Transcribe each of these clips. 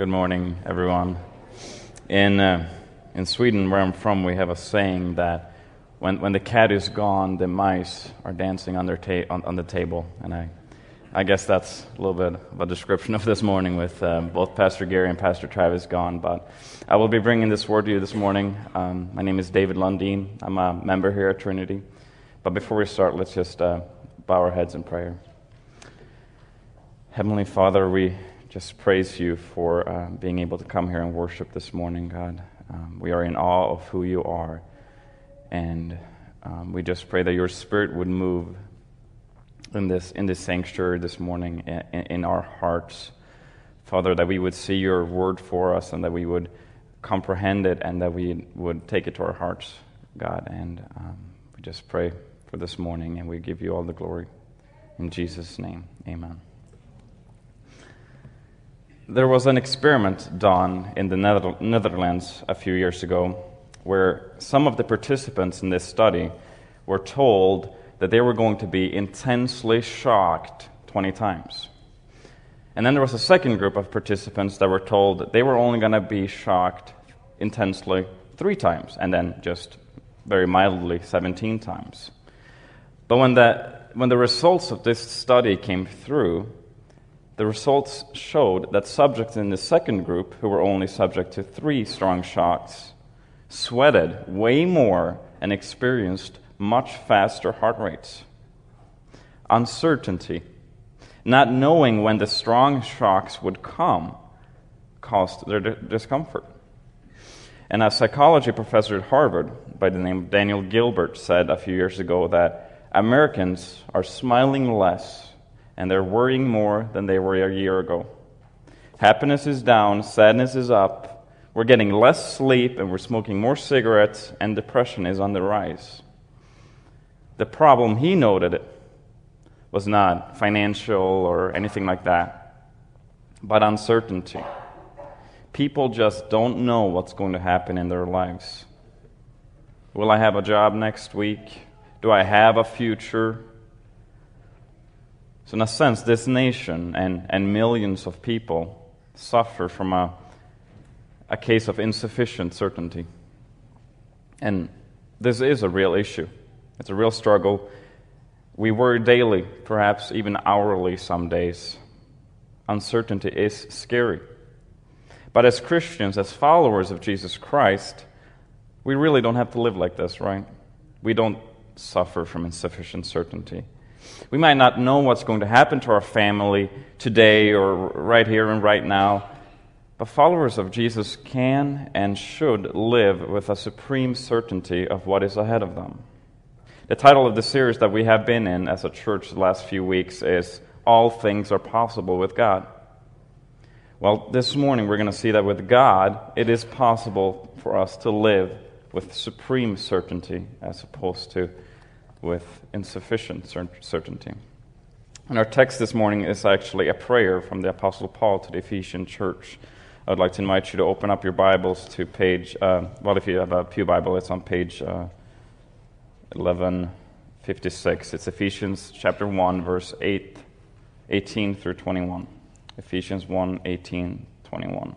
Good morning, everyone. In, uh, in Sweden, where I'm from, we have a saying that when, when the cat is gone, the mice are dancing on, their ta- on, on the table. And I, I guess that's a little bit of a description of this morning with uh, both Pastor Gary and Pastor Travis gone. But I will be bringing this word to you this morning. Um, my name is David Lundeen. I'm a member here at Trinity. But before we start, let's just uh, bow our heads in prayer. Heavenly Father, we just praise you for uh, being able to come here and worship this morning, God. Um, we are in awe of who you are. And um, we just pray that your spirit would move in this, in this sanctuary this morning, in, in our hearts. Father, that we would see your word for us and that we would comprehend it and that we would take it to our hearts, God. And um, we just pray for this morning and we give you all the glory. In Jesus' name, amen there was an experiment done in the Netherlands a few years ago where some of the participants in this study were told that they were going to be intensely shocked 20 times. And then there was a second group of participants that were told that they were only going to be shocked intensely three times, and then just very mildly 17 times. But when the, when the results of this study came through, the results showed that subjects in the second group, who were only subject to three strong shocks, sweated way more and experienced much faster heart rates. Uncertainty, not knowing when the strong shocks would come, caused their discomfort. And a psychology professor at Harvard by the name of Daniel Gilbert said a few years ago that Americans are smiling less and they're worrying more than they were a year ago. Happiness is down, sadness is up, we're getting less sleep, and we're smoking more cigarettes, and depression is on the rise. The problem he noted was not financial or anything like that, but uncertainty. People just don't know what's going to happen in their lives. Will I have a job next week? Do I have a future? So, in a sense, this nation and, and millions of people suffer from a, a case of insufficient certainty. And this is a real issue, it's a real struggle. We worry daily, perhaps even hourly some days. Uncertainty is scary. But as Christians, as followers of Jesus Christ, we really don't have to live like this, right? We don't suffer from insufficient certainty. We might not know what's going to happen to our family today or right here and right now, but followers of Jesus can and should live with a supreme certainty of what is ahead of them. The title of the series that we have been in as a church the last few weeks is All Things Are Possible with God. Well, this morning we're going to see that with God, it is possible for us to live with supreme certainty as opposed to with insufficient certainty. And our text this morning is actually a prayer from the Apostle Paul to the Ephesian church. I would like to invite you to open up your Bibles to page, uh, well, if you have a Pew Bible, it's on page uh, 1156. It's Ephesians chapter 1, verse 8, 18 through 21. Ephesians 1, 18, 21.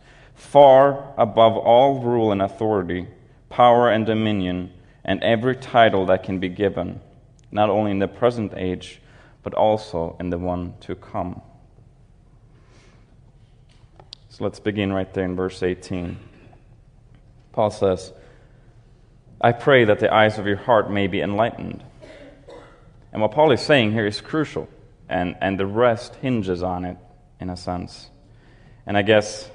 far above all rule and authority, power and dominion, and every title that can be given, not only in the present age, but also in the one to come. So let's begin right there in verse 18. Paul says, I pray that the eyes of your heart may be enlightened. And what Paul is saying here is crucial, and, and the rest hinges on it, in a sense. And I guess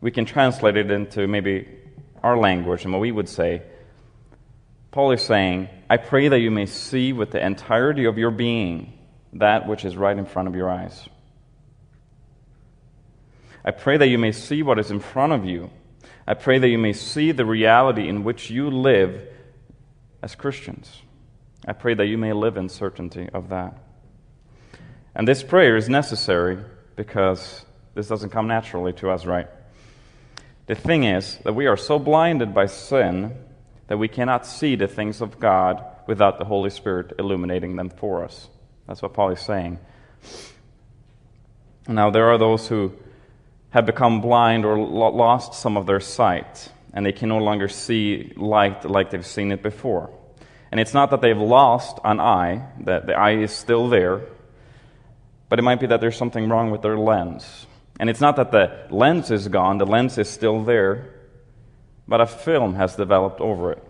we can translate it into maybe our language and what we would say. Paul is saying, I pray that you may see with the entirety of your being that which is right in front of your eyes. I pray that you may see what is in front of you. I pray that you may see the reality in which you live as Christians. I pray that you may live in certainty of that. And this prayer is necessary because this doesn't come naturally to us, right? The thing is that we are so blinded by sin that we cannot see the things of God without the Holy Spirit illuminating them for us. That's what Paul is saying. Now, there are those who have become blind or lost some of their sight, and they can no longer see light like they've seen it before. And it's not that they've lost an eye, that the eye is still there, but it might be that there's something wrong with their lens. And it's not that the lens is gone, the lens is still there, but a film has developed over it.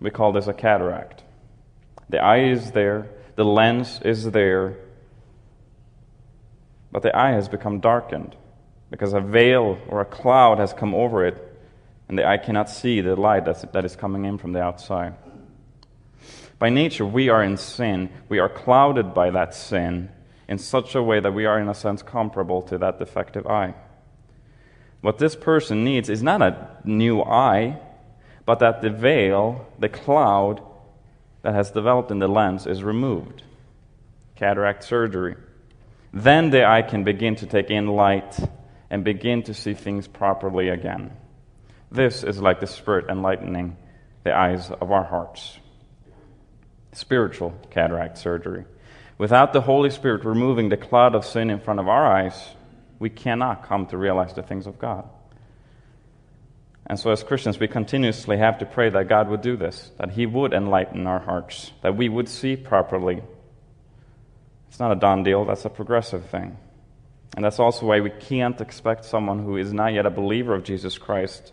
We call this a cataract. The eye is there, the lens is there, but the eye has become darkened because a veil or a cloud has come over it, and the eye cannot see the light that's, that is coming in from the outside. By nature, we are in sin. We are clouded by that sin in such a way that we are, in a sense, comparable to that defective eye. What this person needs is not a new eye, but that the veil, the cloud that has developed in the lens, is removed. Cataract surgery. Then the eye can begin to take in light and begin to see things properly again. This is like the Spirit enlightening the eyes of our hearts. Spiritual cataract surgery. Without the Holy Spirit removing the cloud of sin in front of our eyes, we cannot come to realize the things of God. And so, as Christians, we continuously have to pray that God would do this, that He would enlighten our hearts, that we would see properly. It's not a done deal, that's a progressive thing. And that's also why we can't expect someone who is not yet a believer of Jesus Christ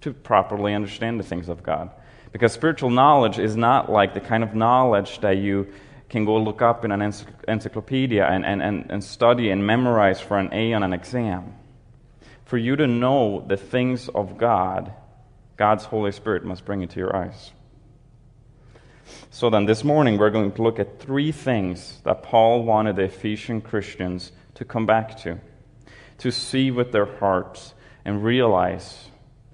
to properly understand the things of God. Because spiritual knowledge is not like the kind of knowledge that you can go look up in an encyclopedia and, and, and, and study and memorize for an A on an exam. For you to know the things of God, God's Holy Spirit must bring it to your eyes. So then, this morning, we're going to look at three things that Paul wanted the Ephesian Christians to come back to, to see with their hearts and realize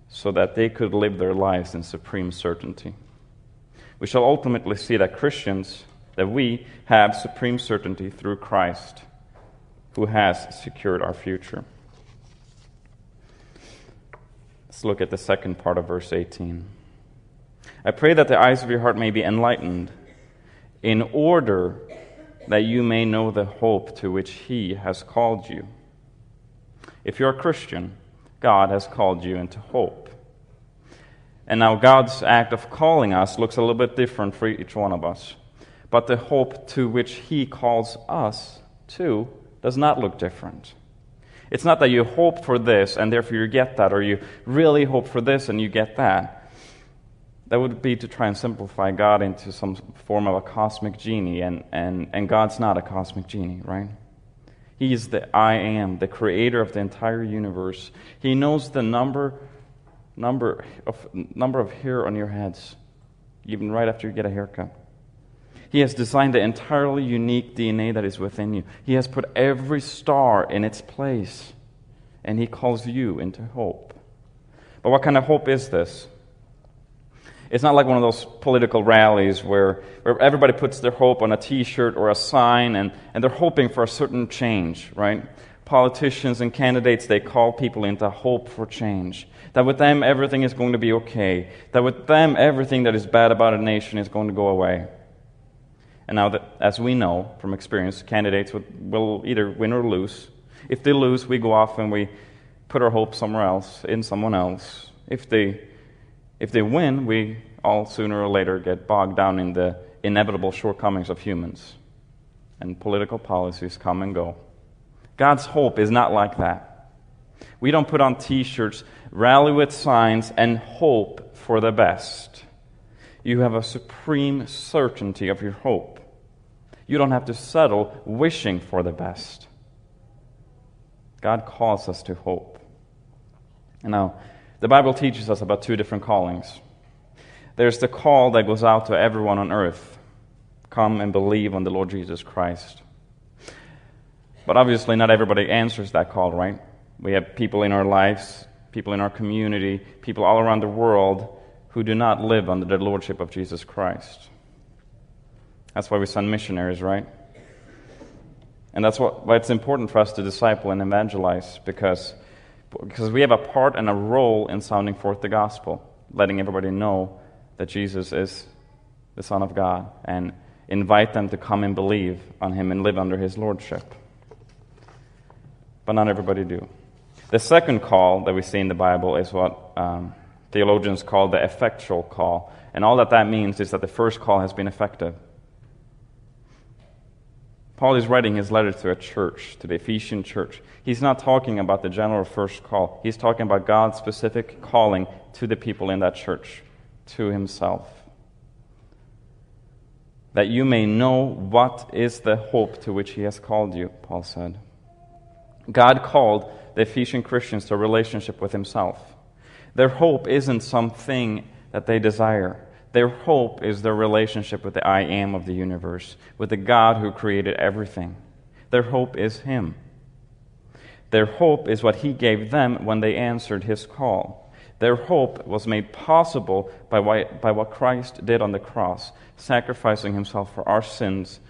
so that they could live their lives in supreme certainty. We shall ultimately see that Christians that we have supreme certainty through Christ, who has secured our future. Let's look at the second part of verse 18. I pray that the eyes of your heart may be enlightened, in order that you may know the hope to which He has called you. If you're a Christian, God has called you into hope. And now, God's act of calling us looks a little bit different for each one of us but the hope to which he calls us to does not look different. It's not that you hope for this and therefore you get that, or you really hope for this and you get that. That would be to try and simplify God into some form of a cosmic genie, and, and, and God's not a cosmic genie, right? He is the I am, the creator of the entire universe. He knows the number, number, of, number of hair on your heads, even right after you get a haircut. He has designed the entirely unique DNA that is within you. He has put every star in its place, and He calls you into hope. But what kind of hope is this? It's not like one of those political rallies where, where everybody puts their hope on a t shirt or a sign and, and they're hoping for a certain change, right? Politicians and candidates, they call people into hope for change. That with them, everything is going to be okay. That with them, everything that is bad about a nation is going to go away. And now, that, as we know from experience, candidates will either win or lose. If they lose, we go off and we put our hope somewhere else, in someone else. If they, if they win, we all sooner or later get bogged down in the inevitable shortcomings of humans. And political policies come and go. God's hope is not like that. We don't put on t shirts, rally with signs, and hope for the best. You have a supreme certainty of your hope. You don't have to settle wishing for the best. God calls us to hope. Now, the Bible teaches us about two different callings. There's the call that goes out to everyone on earth, come and believe on the Lord Jesus Christ. But obviously, not everybody answers that call, right? We have people in our lives, people in our community, people all around the world who do not live under the lordship of Jesus Christ. That's why we send missionaries, right? And that's what, why it's important for us to disciple and evangelize, because, because we have a part and a role in sounding forth the gospel, letting everybody know that Jesus is the Son of God, and invite them to come and believe on Him and live under His lordship. But not everybody do. The second call that we see in the Bible is what um, theologians call the effectual call. And all that that means is that the first call has been effective. Paul is writing his letter to a church, to the Ephesian church. He's not talking about the general first call. He's talking about God's specific calling to the people in that church, to himself. That you may know what is the hope to which he has called you, Paul said. God called the Ephesian Christians to a relationship with himself. Their hope isn't something that they desire. Their hope is their relationship with the I am of the universe, with the God who created everything. Their hope is Him. Their hope is what He gave them when they answered His call. Their hope was made possible by, by what Christ did on the cross, sacrificing Himself for our sins,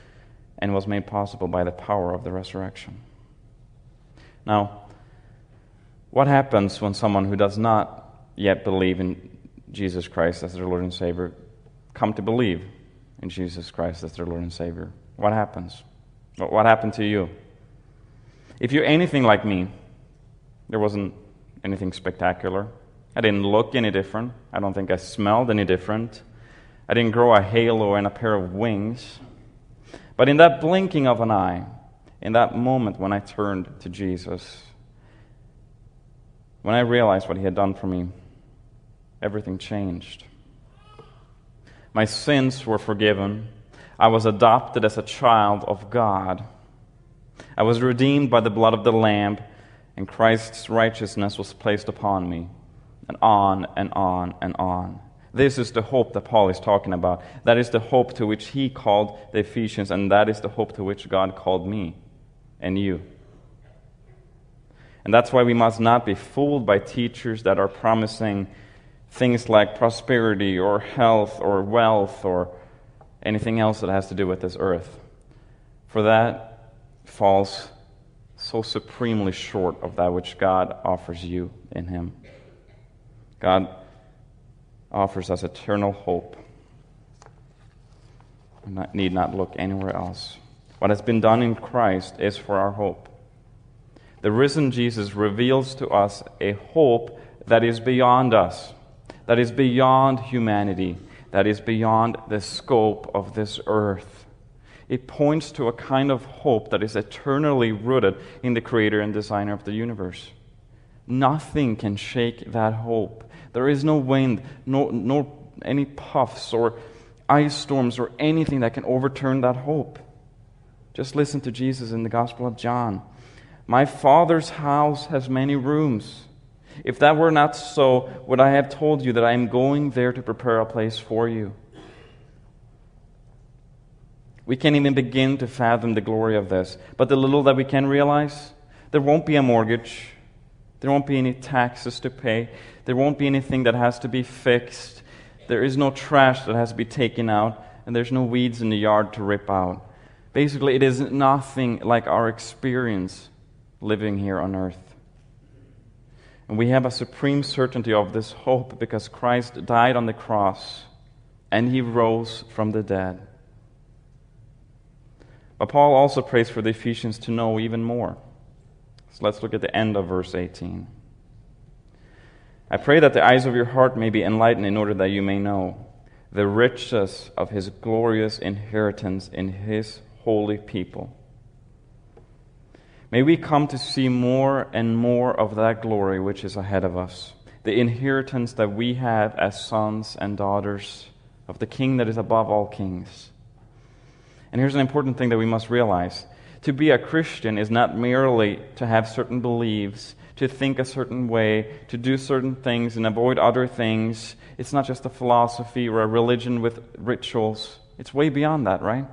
and was made possible by the power of the resurrection. Now, what happens when someone who does not yet believe in Jesus Christ as their Lord and Savior come to believe in Jesus Christ as their Lord and Savior, what happens? What happened to you? If you're anything like me, there wasn't anything spectacular. I didn't look any different. I don't think I smelled any different. I didn't grow a halo and a pair of wings. But in that blinking of an eye, in that moment when I turned to Jesus, when I realized what He had done for me, everything changed. My sins were forgiven. I was adopted as a child of God. I was redeemed by the blood of the Lamb, and Christ's righteousness was placed upon me. And on and on and on. This is the hope that Paul is talking about. That is the hope to which he called the Ephesians, and that is the hope to which God called me and you. And that's why we must not be fooled by teachers that are promising things like prosperity or health or wealth or anything else that has to do with this earth. For that falls so supremely short of that which God offers you in Him. God offers us eternal hope. We need not look anywhere else. What has been done in Christ is for our hope. The risen Jesus reveals to us a hope that is beyond us that is beyond humanity, that is beyond the scope of this earth. It points to a kind of hope that is eternally rooted in the creator and designer of the universe. Nothing can shake that hope. There is no wind, no, any puffs or ice storms or anything that can overturn that hope. Just listen to Jesus in the Gospel of John. My Father's house has many rooms. If that were not so, would I have told you that I am going there to prepare a place for you? We can't even begin to fathom the glory of this. But the little that we can realize, there won't be a mortgage. There won't be any taxes to pay. There won't be anything that has to be fixed. There is no trash that has to be taken out. And there's no weeds in the yard to rip out. Basically, it is nothing like our experience living here on earth. And we have a supreme certainty of this hope because Christ died on the cross and he rose from the dead. But Paul also prays for the Ephesians to know even more. So let's look at the end of verse 18. I pray that the eyes of your heart may be enlightened in order that you may know the riches of his glorious inheritance in his holy people May we come to see more and more of that glory which is ahead of us, the inheritance that we have as sons and daughters of the King that is above all kings. And here's an important thing that we must realize to be a Christian is not merely to have certain beliefs, to think a certain way, to do certain things and avoid other things. It's not just a philosophy or a religion with rituals. It's way beyond that, right?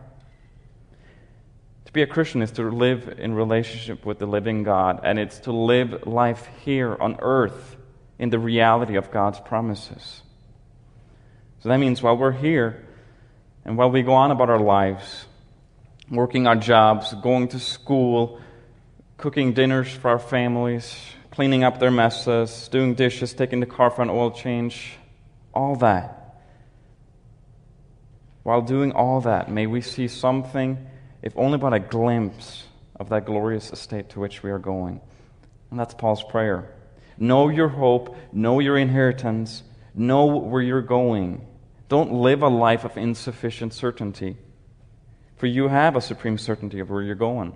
To be a Christian is to live in relationship with the living God, and it's to live life here on earth in the reality of God's promises. So that means while we're here and while we go on about our lives, working our jobs, going to school, cooking dinners for our families, cleaning up their messes, doing dishes, taking the car for an oil change, all that. While doing all that, may we see something if only but a glimpse of that glorious estate to which we are going. And that's Paul's prayer. Know your hope, know your inheritance, know where you're going. Don't live a life of insufficient certainty, for you have a supreme certainty of where you're going.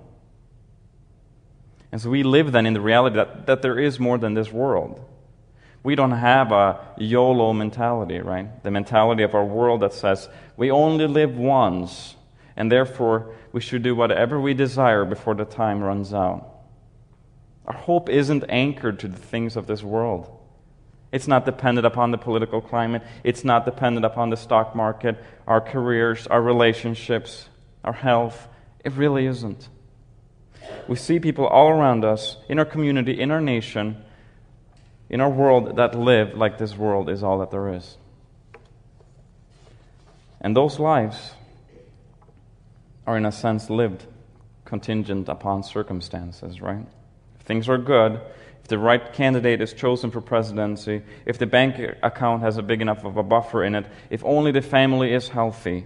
And so we live then in the reality that, that there is more than this world. We don't have a YOLO mentality, right? The mentality of our world that says we only live once and therefore we should do whatever we desire before the time runs out. Our hope isn't anchored to the things of this world. It's not dependent upon the political climate. It's not dependent upon the stock market, our careers, our relationships, our health. It really isn't. We see people all around us, in our community, in our nation, in our world, that live like this world is all that there is. And those lives are, in a sense, lived contingent upon circumstances, right? If things are good, if the right candidate is chosen for presidency, if the bank account has a big enough of a buffer in it, if only the family is healthy.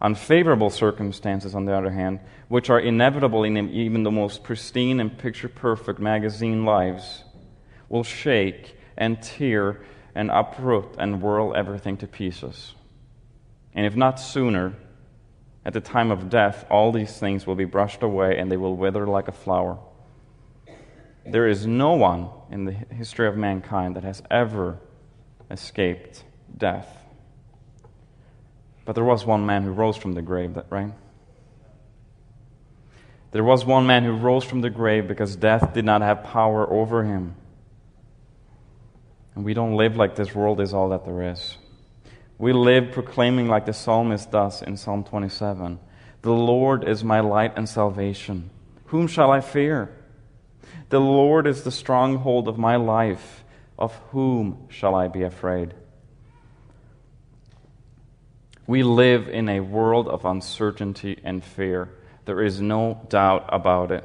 Unfavorable circumstances, on the other hand, which are inevitable in even the most pristine and picture perfect magazine lives, will shake and tear and uproot and whirl everything to pieces. And if not sooner, at the time of death, all these things will be brushed away and they will wither like a flower. There is no one in the history of mankind that has ever escaped death. But there was one man who rose from the grave, right? There was one man who rose from the grave because death did not have power over him. And we don't live like this world is all that there is. We live proclaiming, like the psalmist does in Psalm 27 The Lord is my light and salvation. Whom shall I fear? The Lord is the stronghold of my life. Of whom shall I be afraid? We live in a world of uncertainty and fear. There is no doubt about it.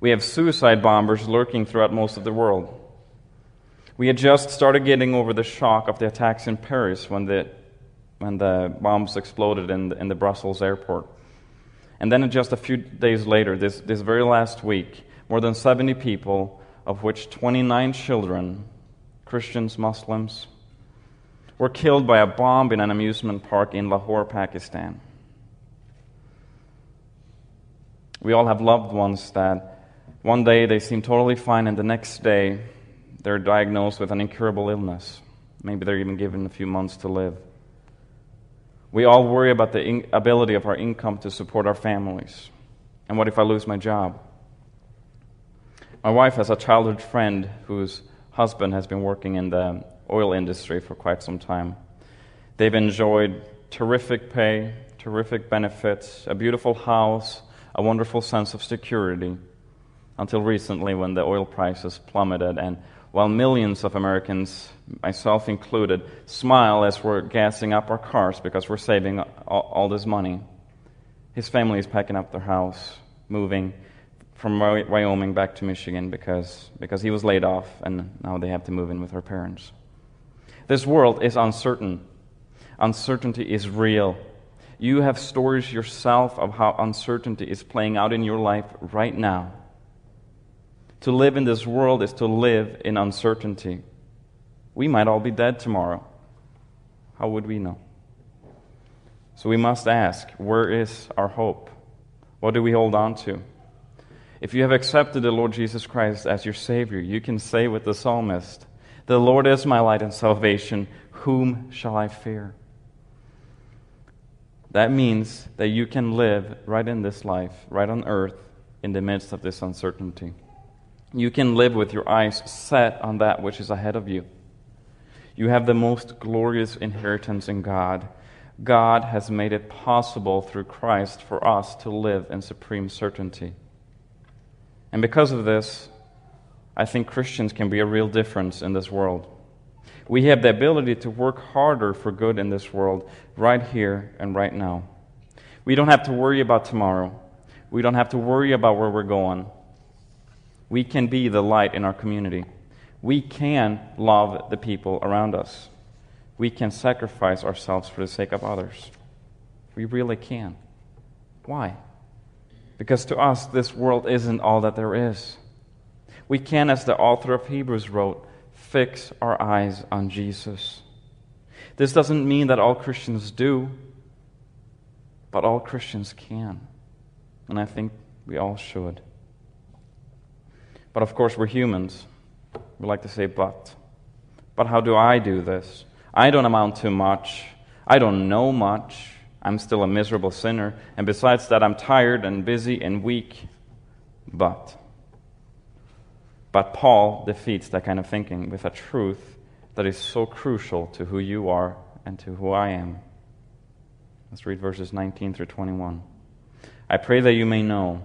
We have suicide bombers lurking throughout most of the world. We had just started getting over the shock of the attacks in Paris when the, when the bombs exploded in the, in the Brussels airport. And then just a few days later, this, this very last week, more than 70 people, of which 29 children, Christians, Muslims, were killed by a bomb in an amusement park in Lahore, Pakistan. We all have loved ones that one day they seem totally fine, and the next day they're diagnosed with an incurable illness. Maybe they're even given a few months to live. We all worry about the in- ability of our income to support our families. And what if I lose my job? My wife has a childhood friend whose husband has been working in the oil industry for quite some time. They've enjoyed terrific pay, terrific benefits, a beautiful house, a wonderful sense of security until recently when the oil prices plummeted and while millions of Americans, myself included, smile as we're gassing up our cars because we're saving all, this money. His family is packing up their house, moving from Wyoming back to Michigan because, because he was laid off and now they have to move in with her parents. This world is uncertain. Uncertainty is real. You have stories yourself of how uncertainty is playing out in your life right now. To live in this world is to live in uncertainty. We might all be dead tomorrow. How would we know? So we must ask where is our hope? What do we hold on to? If you have accepted the Lord Jesus Christ as your Savior, you can say with the psalmist, The Lord is my light and salvation. Whom shall I fear? That means that you can live right in this life, right on earth, in the midst of this uncertainty. You can live with your eyes set on that which is ahead of you. You have the most glorious inheritance in God. God has made it possible through Christ for us to live in supreme certainty. And because of this, I think Christians can be a real difference in this world. We have the ability to work harder for good in this world right here and right now. We don't have to worry about tomorrow. We don't have to worry about where we're going. We can be the light in our community. We can love the people around us. We can sacrifice ourselves for the sake of others. We really can. Why? Because to us, this world isn't all that there is. We can, as the author of Hebrews wrote, fix our eyes on Jesus. This doesn't mean that all Christians do, but all Christians can. And I think we all should. But of course, we're humans. We like to say, but. But how do I do this? I don't amount to much. I don't know much. I'm still a miserable sinner. And besides that, I'm tired and busy and weak. But. But Paul defeats that kind of thinking with a truth that is so crucial to who you are and to who I am. Let's read verses 19 through 21. I pray that you may know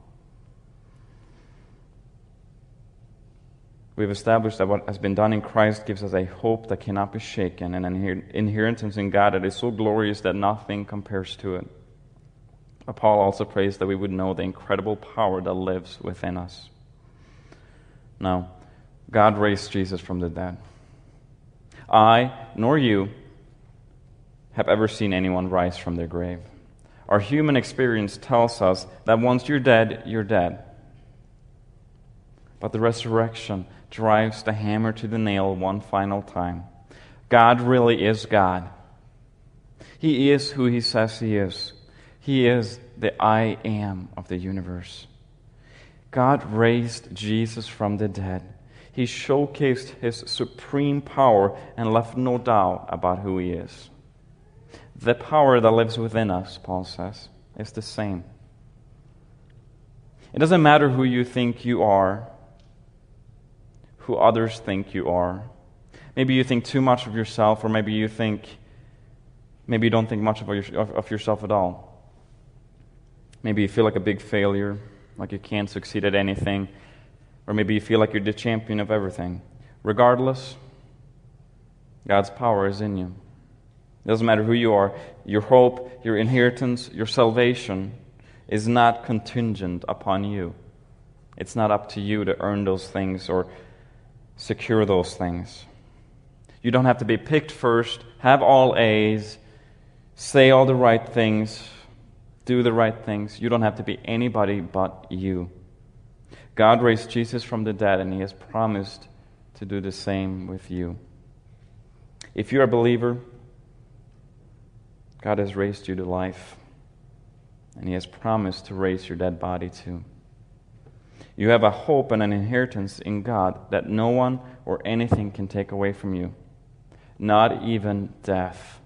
We've established that what has been done in Christ gives us a hope that cannot be shaken and an inheritance in God that is so glorious that nothing compares to it. Paul also prays that we would know the incredible power that lives within us. Now, God raised Jesus from the dead. I, nor you, have ever seen anyone rise from their grave. Our human experience tells us that once you're dead, you're dead. But the resurrection drives the hammer to the nail one final time. God really is God. He is who He says He is. He is the I am of the universe. God raised Jesus from the dead. He showcased His supreme power and left no doubt about who He is. The power that lives within us, Paul says, is the same. It doesn't matter who you think you are who others think you are. Maybe you think too much of yourself, or maybe you think, maybe you don't think much of, of yourself at all. Maybe you feel like a big failure, like you can't succeed at anything, or maybe you feel like you're the champion of everything. Regardless, God's power is in you. It doesn't matter who you are, your hope, your inheritance, your salvation is not contingent upon you. It's not up to you to earn those things or secure those things. You don't have to be picked first, have all A's, say all the right things, do the right things. You don't have to be anybody but you. God raised Jesus from the dead, and He has promised to do the same with you. If you're a believer, God has raised you to life, and He has promised to raise your dead body too. You have a hope and an inheritance in God that no one or anything can take away from you, not even death.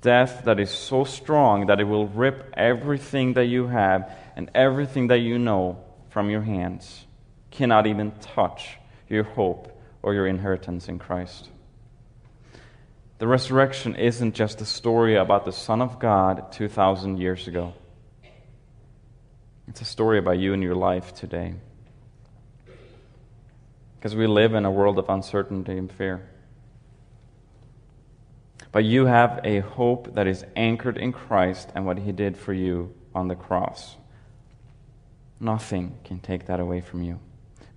Death that is so strong that it will rip everything that you have and everything that you know from your hands, cannot even touch your hope or your inheritance in Christ. The resurrection isn't just a story about the Son of God 2,000 years ago. It's a story about you and your life today. Because we live in a world of uncertainty and fear. But you have a hope that is anchored in Christ and what He did for you on the cross. Nothing can take that away from you.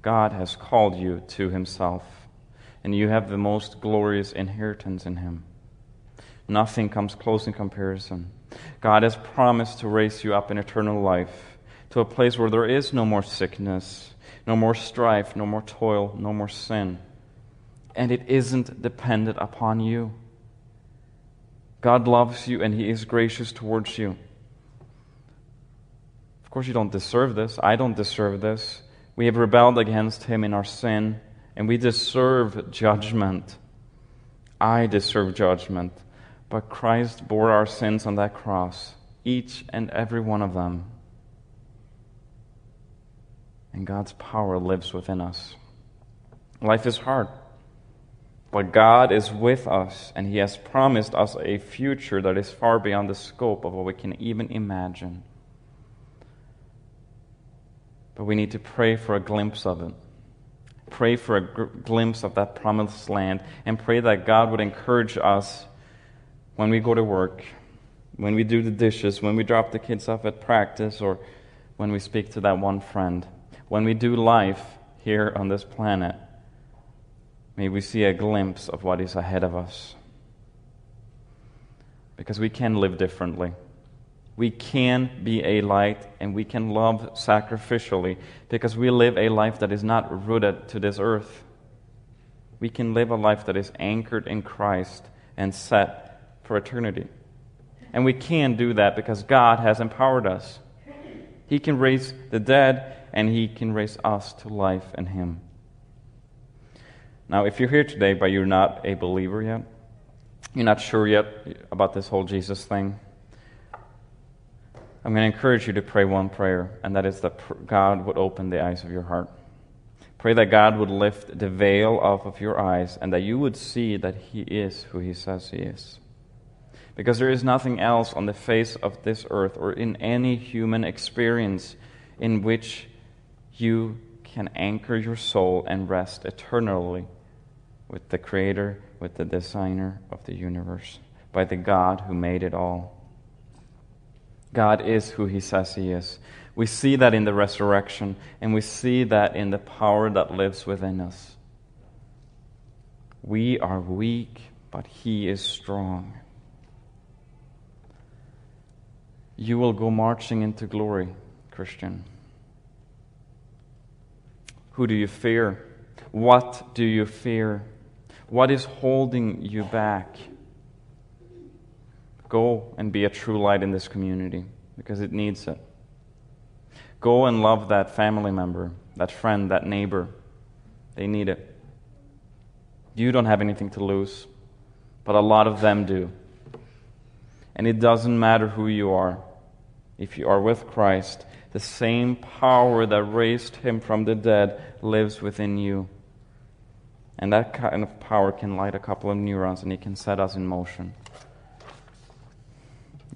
God has called you to Himself, and you have the most glorious inheritance in Him. Nothing comes close in comparison. God has promised to raise you up in eternal life to a place where there is no more sickness, no more strife, no more toil, no more sin. And it isn't dependent upon you. God loves you and He is gracious towards you. Of course, you don't deserve this. I don't deserve this. We have rebelled against Him in our sin, and we deserve judgment. I deserve judgment. But Christ bore our sins on that cross, each and every one of them. And God's power lives within us. Life is hard. But God is with us, and He has promised us a future that is far beyond the scope of what we can even imagine. But we need to pray for a glimpse of it. Pray for a gr- glimpse of that promised land, and pray that God would encourage us when we go to work, when we do the dishes, when we drop the kids off at practice, or when we speak to that one friend, when we do life here on this planet May we see a glimpse of what is ahead of us. Because we can live differently. We can be a light and we can love sacrificially because we live a life that is not rooted to this earth. We can live a life that is anchored in Christ and set for eternity. And we can do that because God has empowered us. He can raise the dead and He can raise us to life in Him. Now, if you're here today but you're not a believer yet, you're not sure yet about this whole Jesus thing, I'm going to encourage you to pray one prayer, and that is that God would open the eyes of your heart. Pray that God would lift the veil off of your eyes and that you would see that He is who He says He is. Because there is nothing else on the face of this earth or in any human experience in which you can anchor your soul and rest eternally with the Creator, with the Designer of the universe, by the God who made it all. God is who He says He is. We see that in the resurrection, and we see that in the power that lives within us. We are weak, but He is strong. You will go marching into glory, Christian. Who do you fear? What do you fear? What is holding you back? Go and be a true light in this community because it needs it. Go and love that family member, that friend, that neighbor. They need it. You don't have anything to lose, but a lot of them do. And it doesn't matter who you are. If you are with Christ, the same power that raised him from the dead lives within you. And that kind of power can light a couple of neurons and it can set us in motion.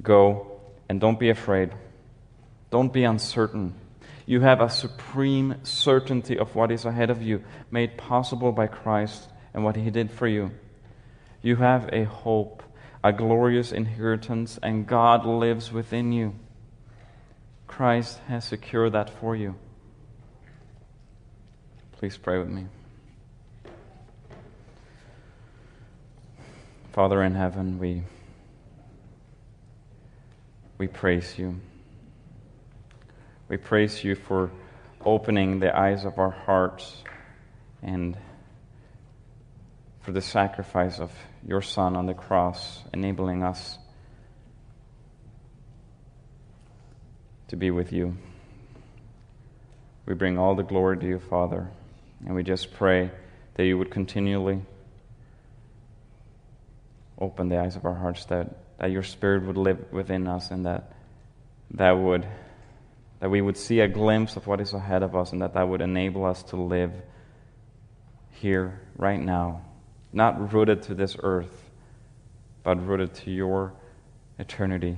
Go and don't be afraid. Don't be uncertain. You have a supreme certainty of what is ahead of you, made possible by Christ and what He did for you. You have a hope, a glorious inheritance, and God lives within you. Christ has secured that for you. Please pray with me. Father in heaven, we, we praise you. We praise you for opening the eyes of our hearts and for the sacrifice of your Son on the cross, enabling us to be with you. We bring all the glory to you, Father, and we just pray that you would continually open the eyes of our hearts that, that your spirit would live within us and that that would that we would see a glimpse of what is ahead of us and that that would enable us to live here right now not rooted to this earth but rooted to your eternity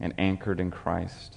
and anchored in Christ